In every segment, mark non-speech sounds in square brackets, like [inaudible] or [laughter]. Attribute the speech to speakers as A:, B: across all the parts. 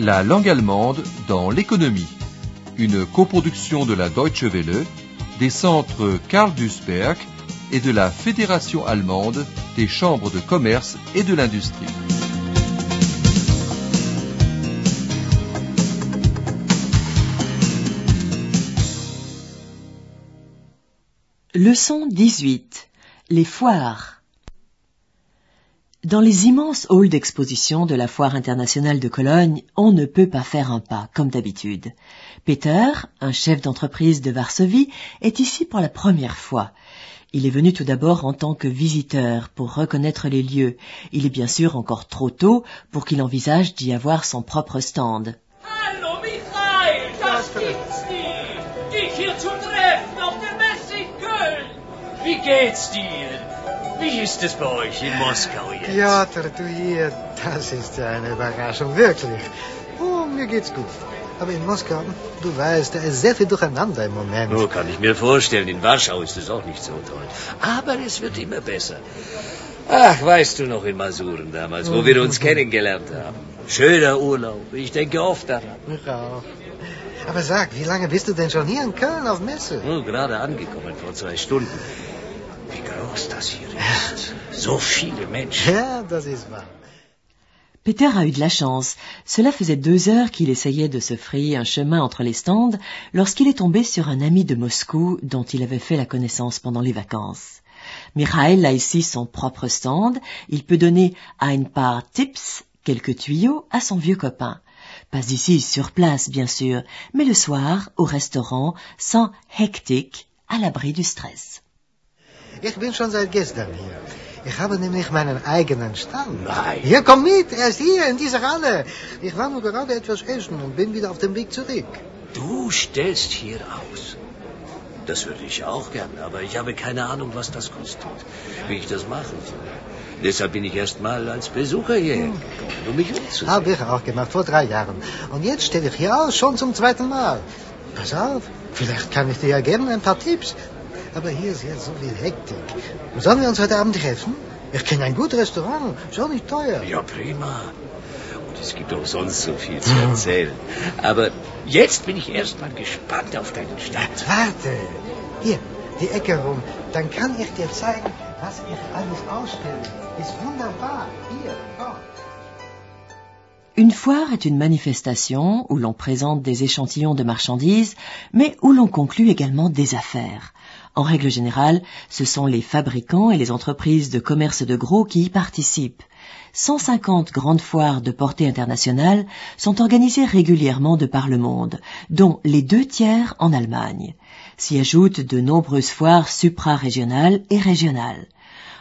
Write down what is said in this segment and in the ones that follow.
A: La langue allemande dans l'économie. Une coproduction de la Deutsche Welle, des centres Karl Duisberg et de la Fédération allemande des chambres de commerce et de l'industrie.
B: Leçon 18. Les foires. Dans les immenses halls d'exposition de la Foire internationale de Cologne, on ne peut pas faire un pas, comme d'habitude. Peter, un chef d'entreprise de Varsovie, est ici pour la première fois. Il est venu tout d'abord en tant que visiteur pour reconnaître les lieux. Il est bien sûr encore trop tôt pour qu'il envisage d'y avoir son propre stand.
C: Wie ist es bei euch in Moskau jetzt?
D: Piotr, du hier, das ist eine Überraschung, wirklich. Oh, mir geht's gut. Aber in Moskau, du weißt, da ist sehr viel durcheinander im Moment.
E: Oh, kann ich mir vorstellen. In Warschau ist es auch nicht so toll. Aber es wird immer besser. Ach, weißt du noch in Masuren damals, wo wir uns kennengelernt haben? Schöner Urlaub. Ich denke oft daran.
D: Ich auch. Aber sag, wie lange bist du denn schon hier in Köln auf Messe?
E: Oh, gerade angekommen vor zwei Stunden. Wie groß das hier ist. So viele Menschen. [laughs]
D: Ja, das ist wahr.
B: Peter a eu de la chance. Cela faisait deux heures qu'il essayait de se frayer un chemin entre les stands lorsqu'il est tombé sur un ami de Moscou dont il avait fait la connaissance pendant les vacances. Mikhail a ici son propre stand. Il peut donner ein paar tips, quelques tuyaux, à son vieux copain. Pas ici sur place, bien sûr, mais le soir, au restaurant, sans hektik, à l'abri du stress.
D: Ich bin schon seit gestern hier. Ich habe nämlich meinen eigenen Stand.
E: Nein.
D: Hier, komm mit, er ist hier, in dieser Halle. Ich war nur gerade etwas essen und bin wieder auf dem Weg zurück.
E: Du stellst hier aus. Das würde ich auch gern, aber ich habe keine Ahnung, was das kostet. Wie ich das machen soll. Deshalb bin ich erst mal als Besucher hierher gekommen, um mich umzusehen.
D: Habe ich auch gemacht, vor drei Jahren. Und jetzt stelle ich hier aus, schon zum zweiten Mal. Pass auf, vielleicht kann ich dir ja geben ein paar Tipps. Aber hier ist jetzt so viel Hektik. Sollen wir uns heute Abend treffen? Ich kenne ein gutes Restaurant, schon nicht teuer.
E: Ja, prima. Und es gibt auch sonst so viel zu erzählen. Aber jetzt bin ich erst mal gespannt auf deinen Stand.
D: Warte, hier, die Ecke rum. Dann kann ich dir zeigen, was ich alles ausstelle. Ist wunderbar. Hier, komm.
B: Une foire est une manifestation où l'on présente des échantillons de marchandises, mais où l'on conclut également des affaires. En règle générale, ce sont les fabricants et les entreprises de commerce de gros qui y participent. 150 grandes foires de portée internationale sont organisées régulièrement de par le monde, dont les deux tiers en Allemagne. S'y ajoutent de nombreuses foires supra-régionales et régionales.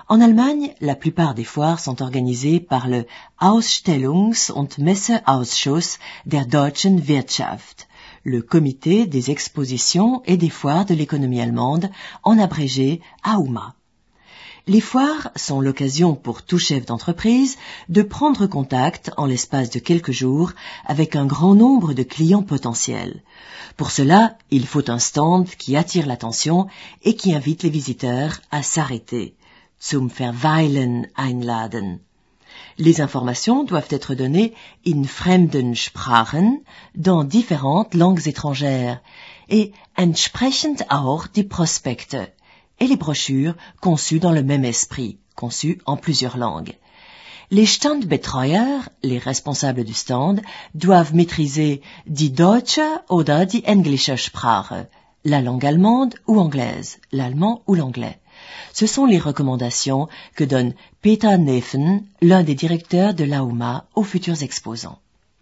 B: En Allemagne, la plupart des foires sont organisées par le Ausstellungs- und Messeausschuss der deutschen Wirtschaft, le comité des expositions et des foires de l'économie allemande, en abrégé AUMA. Les foires sont l'occasion pour tout chef d'entreprise de prendre contact en l'espace de quelques jours avec un grand nombre de clients potentiels. Pour cela, il faut un stand qui attire l'attention et qui invite les visiteurs à s'arrêter. Zum Verweilen einladen. Les informations doivent être données in fremden Sprachen, dans différentes langues étrangères, et entsprechend auch die Prospekte, et les brochures conçues dans le même esprit, conçues en plusieurs langues. Les Standbetreuer, les responsables du stand, doivent maîtriser die deutsche oder die englische Sprache, la langue allemande ou anglaise, l'allemand ou l'anglais. Ce sont les recommandations que donne Peter Neffen, l'un des directeurs de l'AUMA, aux futurs exposants.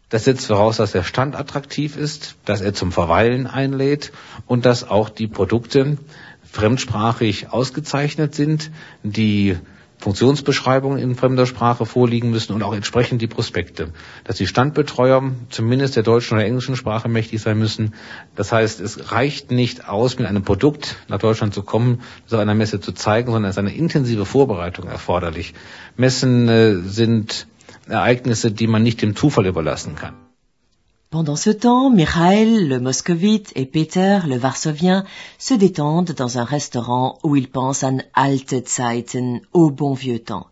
F: Das setzt voraus, dass der Stand attraktiv ist, dass er zum Verweilen einlädt und dass auch die Produkte fremdsprachig ausgezeichnet sind, die Funktionsbeschreibungen in fremder Sprache vorliegen müssen und auch entsprechend die Prospekte. Dass die Standbetreuer zumindest der deutschen oder englischen Sprache mächtig sein müssen. Das heißt, es reicht nicht aus, mit einem Produkt nach Deutschland zu kommen, auf einer Messe zu zeigen, sondern es ist eine intensive Vorbereitung erforderlich. Messen äh, sind Ereignisse, die man nicht dem Zufall überlassen kann.
B: Pendant ce temps, Mikhail, le moscovite, et Peter, le varsovien, se détendent dans un restaurant où ils pensent an alte Zeiten, au bon vieux temps.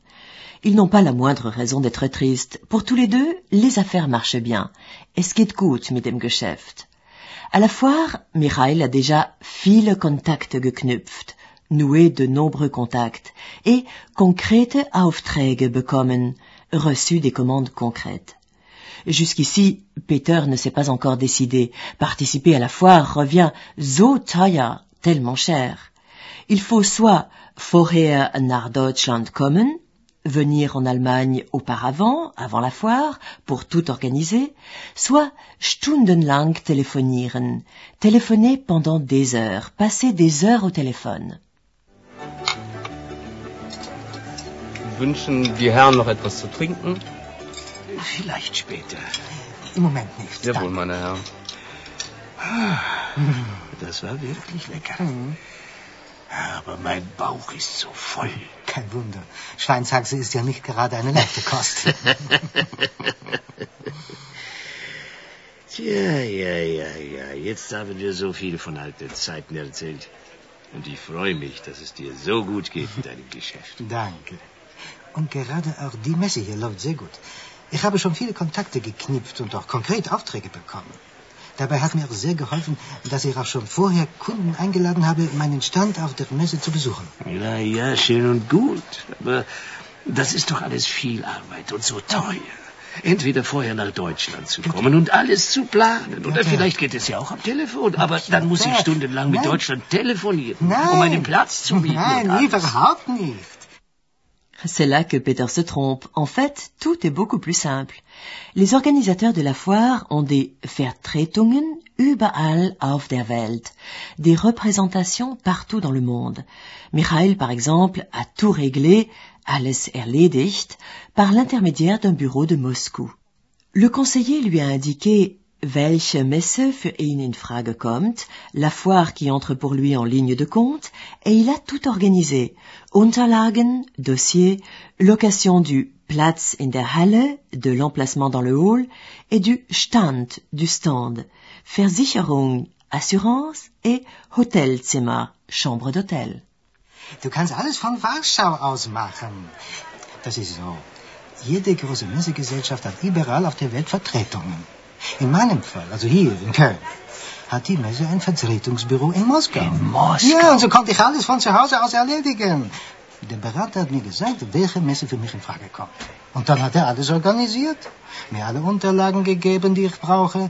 B: Ils n'ont pas la moindre raison d'être tristes. Pour tous les deux, les affaires marchent bien. Es geht gut mit dem Geschäft. À la foire, Michael a déjà viele Kontakte geknüpft, noué de nombreux contacts, et concrete Aufträge bekommen, reçu des commandes concrètes. Jusqu'ici, Peter ne s'est pas encore décidé. Participer à la foire revient so teuer, tellement cher. Il faut soit vorher nach Deutschland kommen, venir en Allemagne auparavant, avant la foire, pour tout organiser, soit stundenlang téléphonieren, téléphoner pendant des heures, passer des heures au téléphone.
E: Vielleicht später.
D: Im Moment nicht.
G: Jawohl,
D: Danke.
G: meine Herren.
E: Das war wirklich lecker.
D: Mhm.
E: Aber mein Bauch ist so voll.
D: Kein Wunder. Schweinshaxe ist ja nicht gerade eine leichte Kost. [laughs]
E: Tja, ja, ja, ja. Jetzt haben wir so viel von alten Zeiten erzählt. Und ich freue mich, dass es dir so gut geht mit deinem Geschäft.
D: Danke. Und gerade auch die Messe hier läuft sehr gut. Ich habe schon viele Kontakte geknüpft und auch konkret Aufträge bekommen. Dabei hat mir auch sehr geholfen, dass ich auch schon vorher Kunden eingeladen habe, meinen Stand auf der Messe zu besuchen.
E: Ja, ja, schön und gut. Aber das ist doch alles viel Arbeit und so teuer. Entweder vorher nach Deutschland zu kommen und alles zu planen. Oder vielleicht geht es ja auch am Telefon. Aber dann muss ich stundenlang mit. Deutschland telefonieren, um einen Platz zu mieten.
D: Nein, überhaupt nicht.
B: C'est là que Peter se trompe. En fait, tout est beaucoup plus simple. Les organisateurs de la foire ont des Vertretungen überall auf der Welt, des représentations partout dans le monde. Michael, par exemple, a tout réglé, alles erledigt, par l'intermédiaire d'un bureau de Moscou. Le conseiller lui a indiqué welche Messe für ihn in Frage kommt, la foire qui entre pour lui en ligne de compte, et il a tout organisé. Unterlagen, dossier, location du Platz in der Halle, de l'emplacement dans le hall, et du Stand, du stand, Versicherung, assurance et Hotelzimmer, chambre d'hôtel.
D: Du kannst alles von Warschau aus machen. Das ist so. Jede große Messegesellschaft hat überall auf der Welt Vertretungen. In meinem Fall, also hier in Köln, hat die Messe ein Vertretungsbüro in Moskau.
E: In Moskau?
D: Ja, und so konnte ich alles von zu Hause aus erledigen. Der Berater hat mir gesagt, welche Messe für mich in Frage kommt. Und dann hat er alles organisiert, mir alle Unterlagen gegeben, die ich brauche.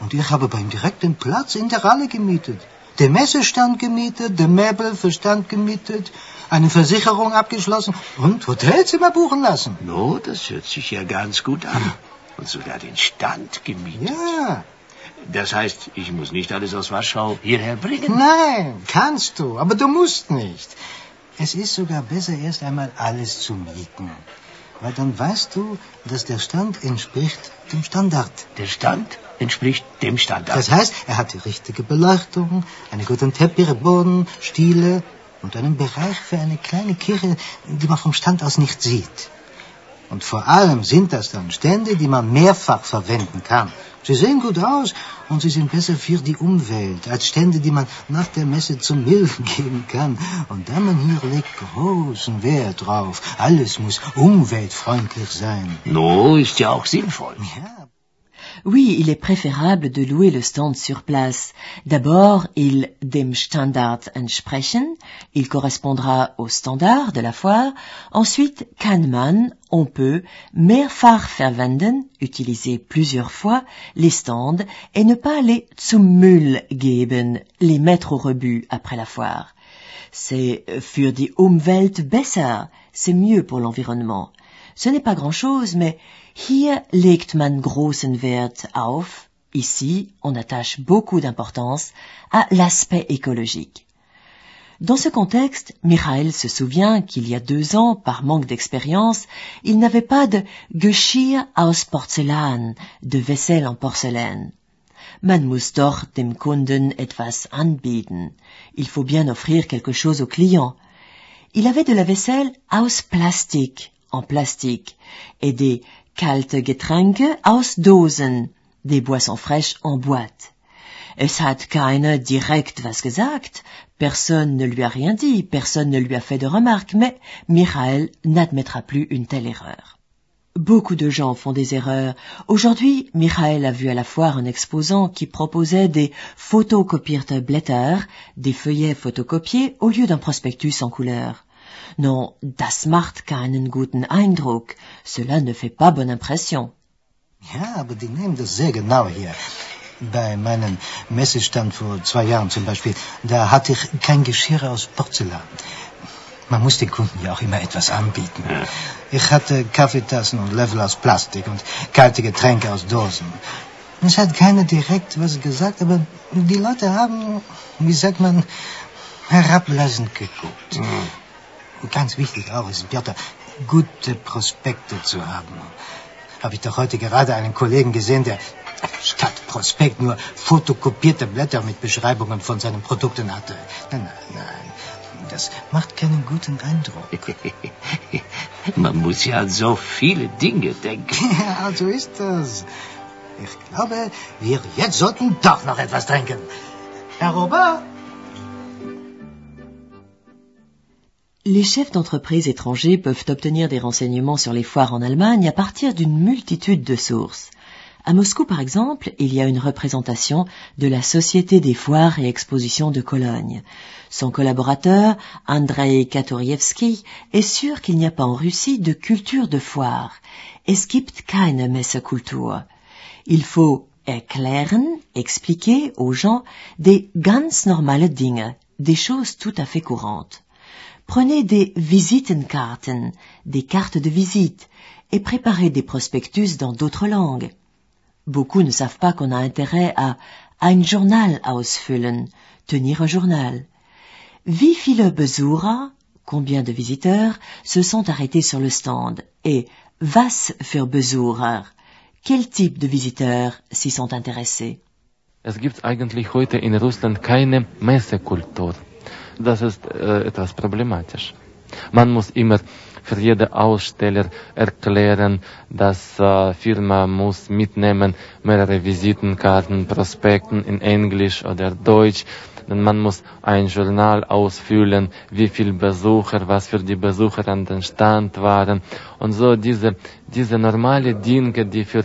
D: Und ich habe bei ihm direkt den Platz in der Halle gemietet. Den Messestand gemietet, den Möbel für Stand gemietet, eine Versicherung abgeschlossen und Hotelzimmer buchen lassen.
E: No, das hört sich ja ganz gut an. Und sogar den Stand gemietet.
D: Ja,
E: Das heißt, ich muss nicht alles aus Warschau hierher bringen.
D: nein, kannst du, aber du musst nicht. Es ist sogar besser, erst einmal alles zu mieten. Weil dann weißt du, dass der Stand entspricht dem Standard.
E: Der Stand entspricht dem Standard.
D: Das heißt, er hat die richtige Beleuchtung, einen guten Teppichboden, Stiele und einen Bereich für eine kleine Kirche, die man vom Stand aus nicht sieht. Und vor allem sind das dann Stände, die man mehrfach verwenden kann. Sie sehen gut aus und sie sind besser für die Umwelt als Stände, die man nach der Messe zum Milch [laughs] geben kann. Und da man hier legt großen Wert drauf, alles muss umweltfreundlich sein.
E: no, ist ja auch sinnvoll.
D: Ja,
B: Oui, il est préférable de louer le stand sur place. D'abord, il dem Standard entsprechen, il correspondra au standard de la foire. Ensuite, kann man, on peut, mehrfach verwenden, utiliser plusieurs fois, les stands et ne pas les zum Müll geben, les mettre au rebut après la foire. C'est für die Umwelt besser, c'est mieux pour l'environnement. Ce n'est pas grand-chose, mais hier legt man großen Wert auf, ici on attache beaucoup d'importance à l'aspect écologique. Dans ce contexte, Michael se souvient qu'il y a deux ans, par manque d'expérience, il n'avait pas de Geschirr aus Porzellan, de vaisselle en porcelaine. Man muss doch dem Kunden etwas anbieten. Il faut bien offrir quelque chose au client. Il avait de la vaisselle aus Plastik, en plastique, et des kalte Getränke aus Dosen, des boissons fraîches en boîte. Es hat keiner direkt was gesagt. Personne ne lui a rien dit, personne ne lui a fait de remarques, mais Michael n'admettra plus une telle erreur. Beaucoup de gens font des erreurs. Aujourd'hui, Michael a vu à la foire un exposant qui proposait des photocopierte Blätter, des feuillets photocopiés au lieu d'un prospectus en couleur. Non, das macht keinen guten Eindruck. Cela ne fait pas bonne impression.
D: Ja, aber die nehmen das sehr genau hier. Bei meinem Messestand vor zwei Jahren zum Beispiel, da hatte ich kein Geschirr aus Porzellan. Man muss den Kunden ja auch immer etwas anbieten. Ich hatte Kaffeetassen und Löffel aus Plastik und kalte Getränke aus Dosen. Es hat keiner direkt was gesagt, aber die Leute haben, wie sagt man, herablassend geguckt. Und Ganz wichtig auch ist, Piotr, gute Prospekte zu haben. Habe ich doch heute gerade einen Kollegen gesehen, der statt Prospekt nur fotokopierte Blätter mit Beschreibungen von seinen Produkten hatte. Nein, nein, nein. Das macht keinen guten Eindruck. [laughs]
E: Man muss ja an so viele Dinge denken. [laughs]
D: Ja, so ist das. Ich glaube, wir jetzt sollten doch noch etwas trinken. Herr Robert?
B: Les chefs d'entreprise étrangers peuvent obtenir des renseignements sur les foires en Allemagne à partir d'une multitude de sources. À Moscou, par exemple, il y a une représentation de la Société des foires et expositions de Cologne. Son collaborateur, Andrei Katorievski, est sûr qu'il n'y a pas en Russie de culture de foire. Es gibt keine Messekultur. Il faut erklären, expliquer aux gens des ganz normale Dinge, des choses tout à fait courantes. Prenez des Visitenkarten, des cartes de visite, et préparez des prospectus dans d'autres langues. Beaucoup ne savent pas qu'on a intérêt à ein Journal ausfüllen, tenir un journal. Wie viele Besucher, combien de visiteurs, se sont arrêtés sur le stand, et was für Besucher, quel type de visiteurs s'y sont intéressés?
H: Es gibt eigentlich heute in Russland keine Messekultur. Das ist äh, etwas problematisch. Man muss immer für jede Aussteller erklären, dass äh, Firma muss mitnehmen mehrere Visitenkarten, Prospekten in Englisch oder Deutsch. Denn man muss ein Journal ausfüllen, wie viel Besucher, was für die Besucher an den Stand waren. Und so diese, diese normale Dinge, die für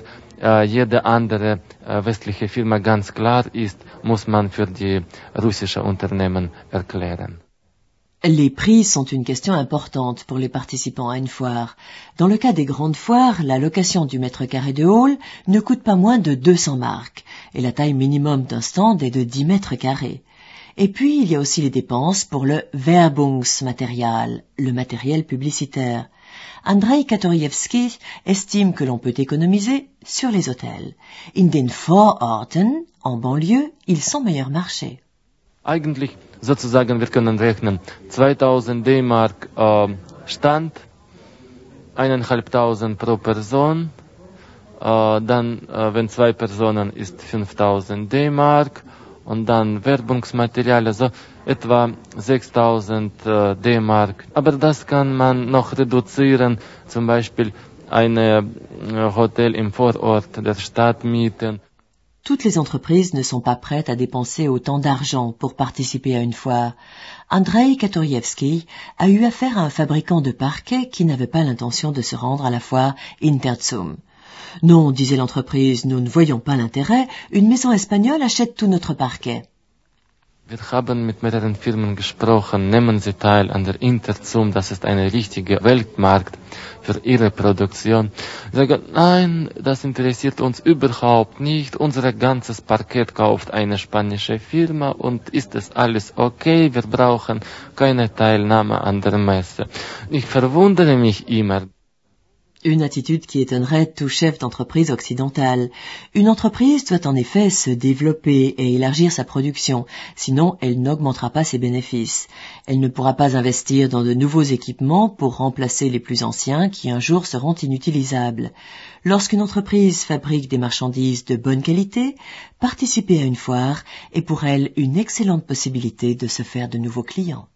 H: jede andere westliche Firma ganz klar ist, muss man für die Unternehmen erklären.
B: Les prix sont une question importante pour les participants à une foire. Dans le cas des grandes foires, la location du mètre carré de hall ne coûte pas moins de 200 marques, et la taille minimum d'un stand est de 10 mètres carrés. Et puis, il y a aussi les dépenses pour le Werbungsmaterial, le matériel publicitaire. Andrei Katorievski estime que l'on peut économiser sur les hôtels. In den Vororten, en banlieue, ils sont meilleur marché.
H: Eigentlich sozusagen, wir können rechnen, 2000 D-Mark äh, Stand, eineinhalbtausend pro Person, äh, dann, äh, wenn zwei Personen, ist 5000 D-Mark Werbungsmaterial, etwa 6000 äh, D-Mark. Man zum Beispiel äh, Hotel Stadt mieten.
B: Toutes les entreprises ne sont pas prêtes à dépenser autant d'argent pour participer à une foire. Andrei Katorievski a eu affaire à un fabricant de parquets qui n'avait pas l'intention de se rendre à la foire Interzum. Non, disait l'entreprise, nous ne voyons pas l'intérêt, une maison espagnole achète tout notre parquet.
H: Wir haben mit mehreren Firmen gesprochen, nehmen Sie teil an der Interzum, das ist ein richtiger Weltmarkt für Ihre Produktion. Sie sagen, nein, das interessiert uns überhaupt nicht, unser ganzes Parkett kauft eine spanische Firma und ist es alles okay, wir brauchen keine Teilnahme an der Messe. Ich verwundere mich immer,
B: Une attitude qui étonnerait tout chef d'entreprise occidentale. Une entreprise doit en effet se développer et élargir sa production, sinon elle n'augmentera pas ses bénéfices. Elle ne pourra pas investir dans de nouveaux équipements pour remplacer les plus anciens qui un jour seront inutilisables. Lorsqu'une entreprise fabrique des marchandises de bonne qualité, participer à une foire est pour elle une excellente possibilité de se faire de nouveaux clients.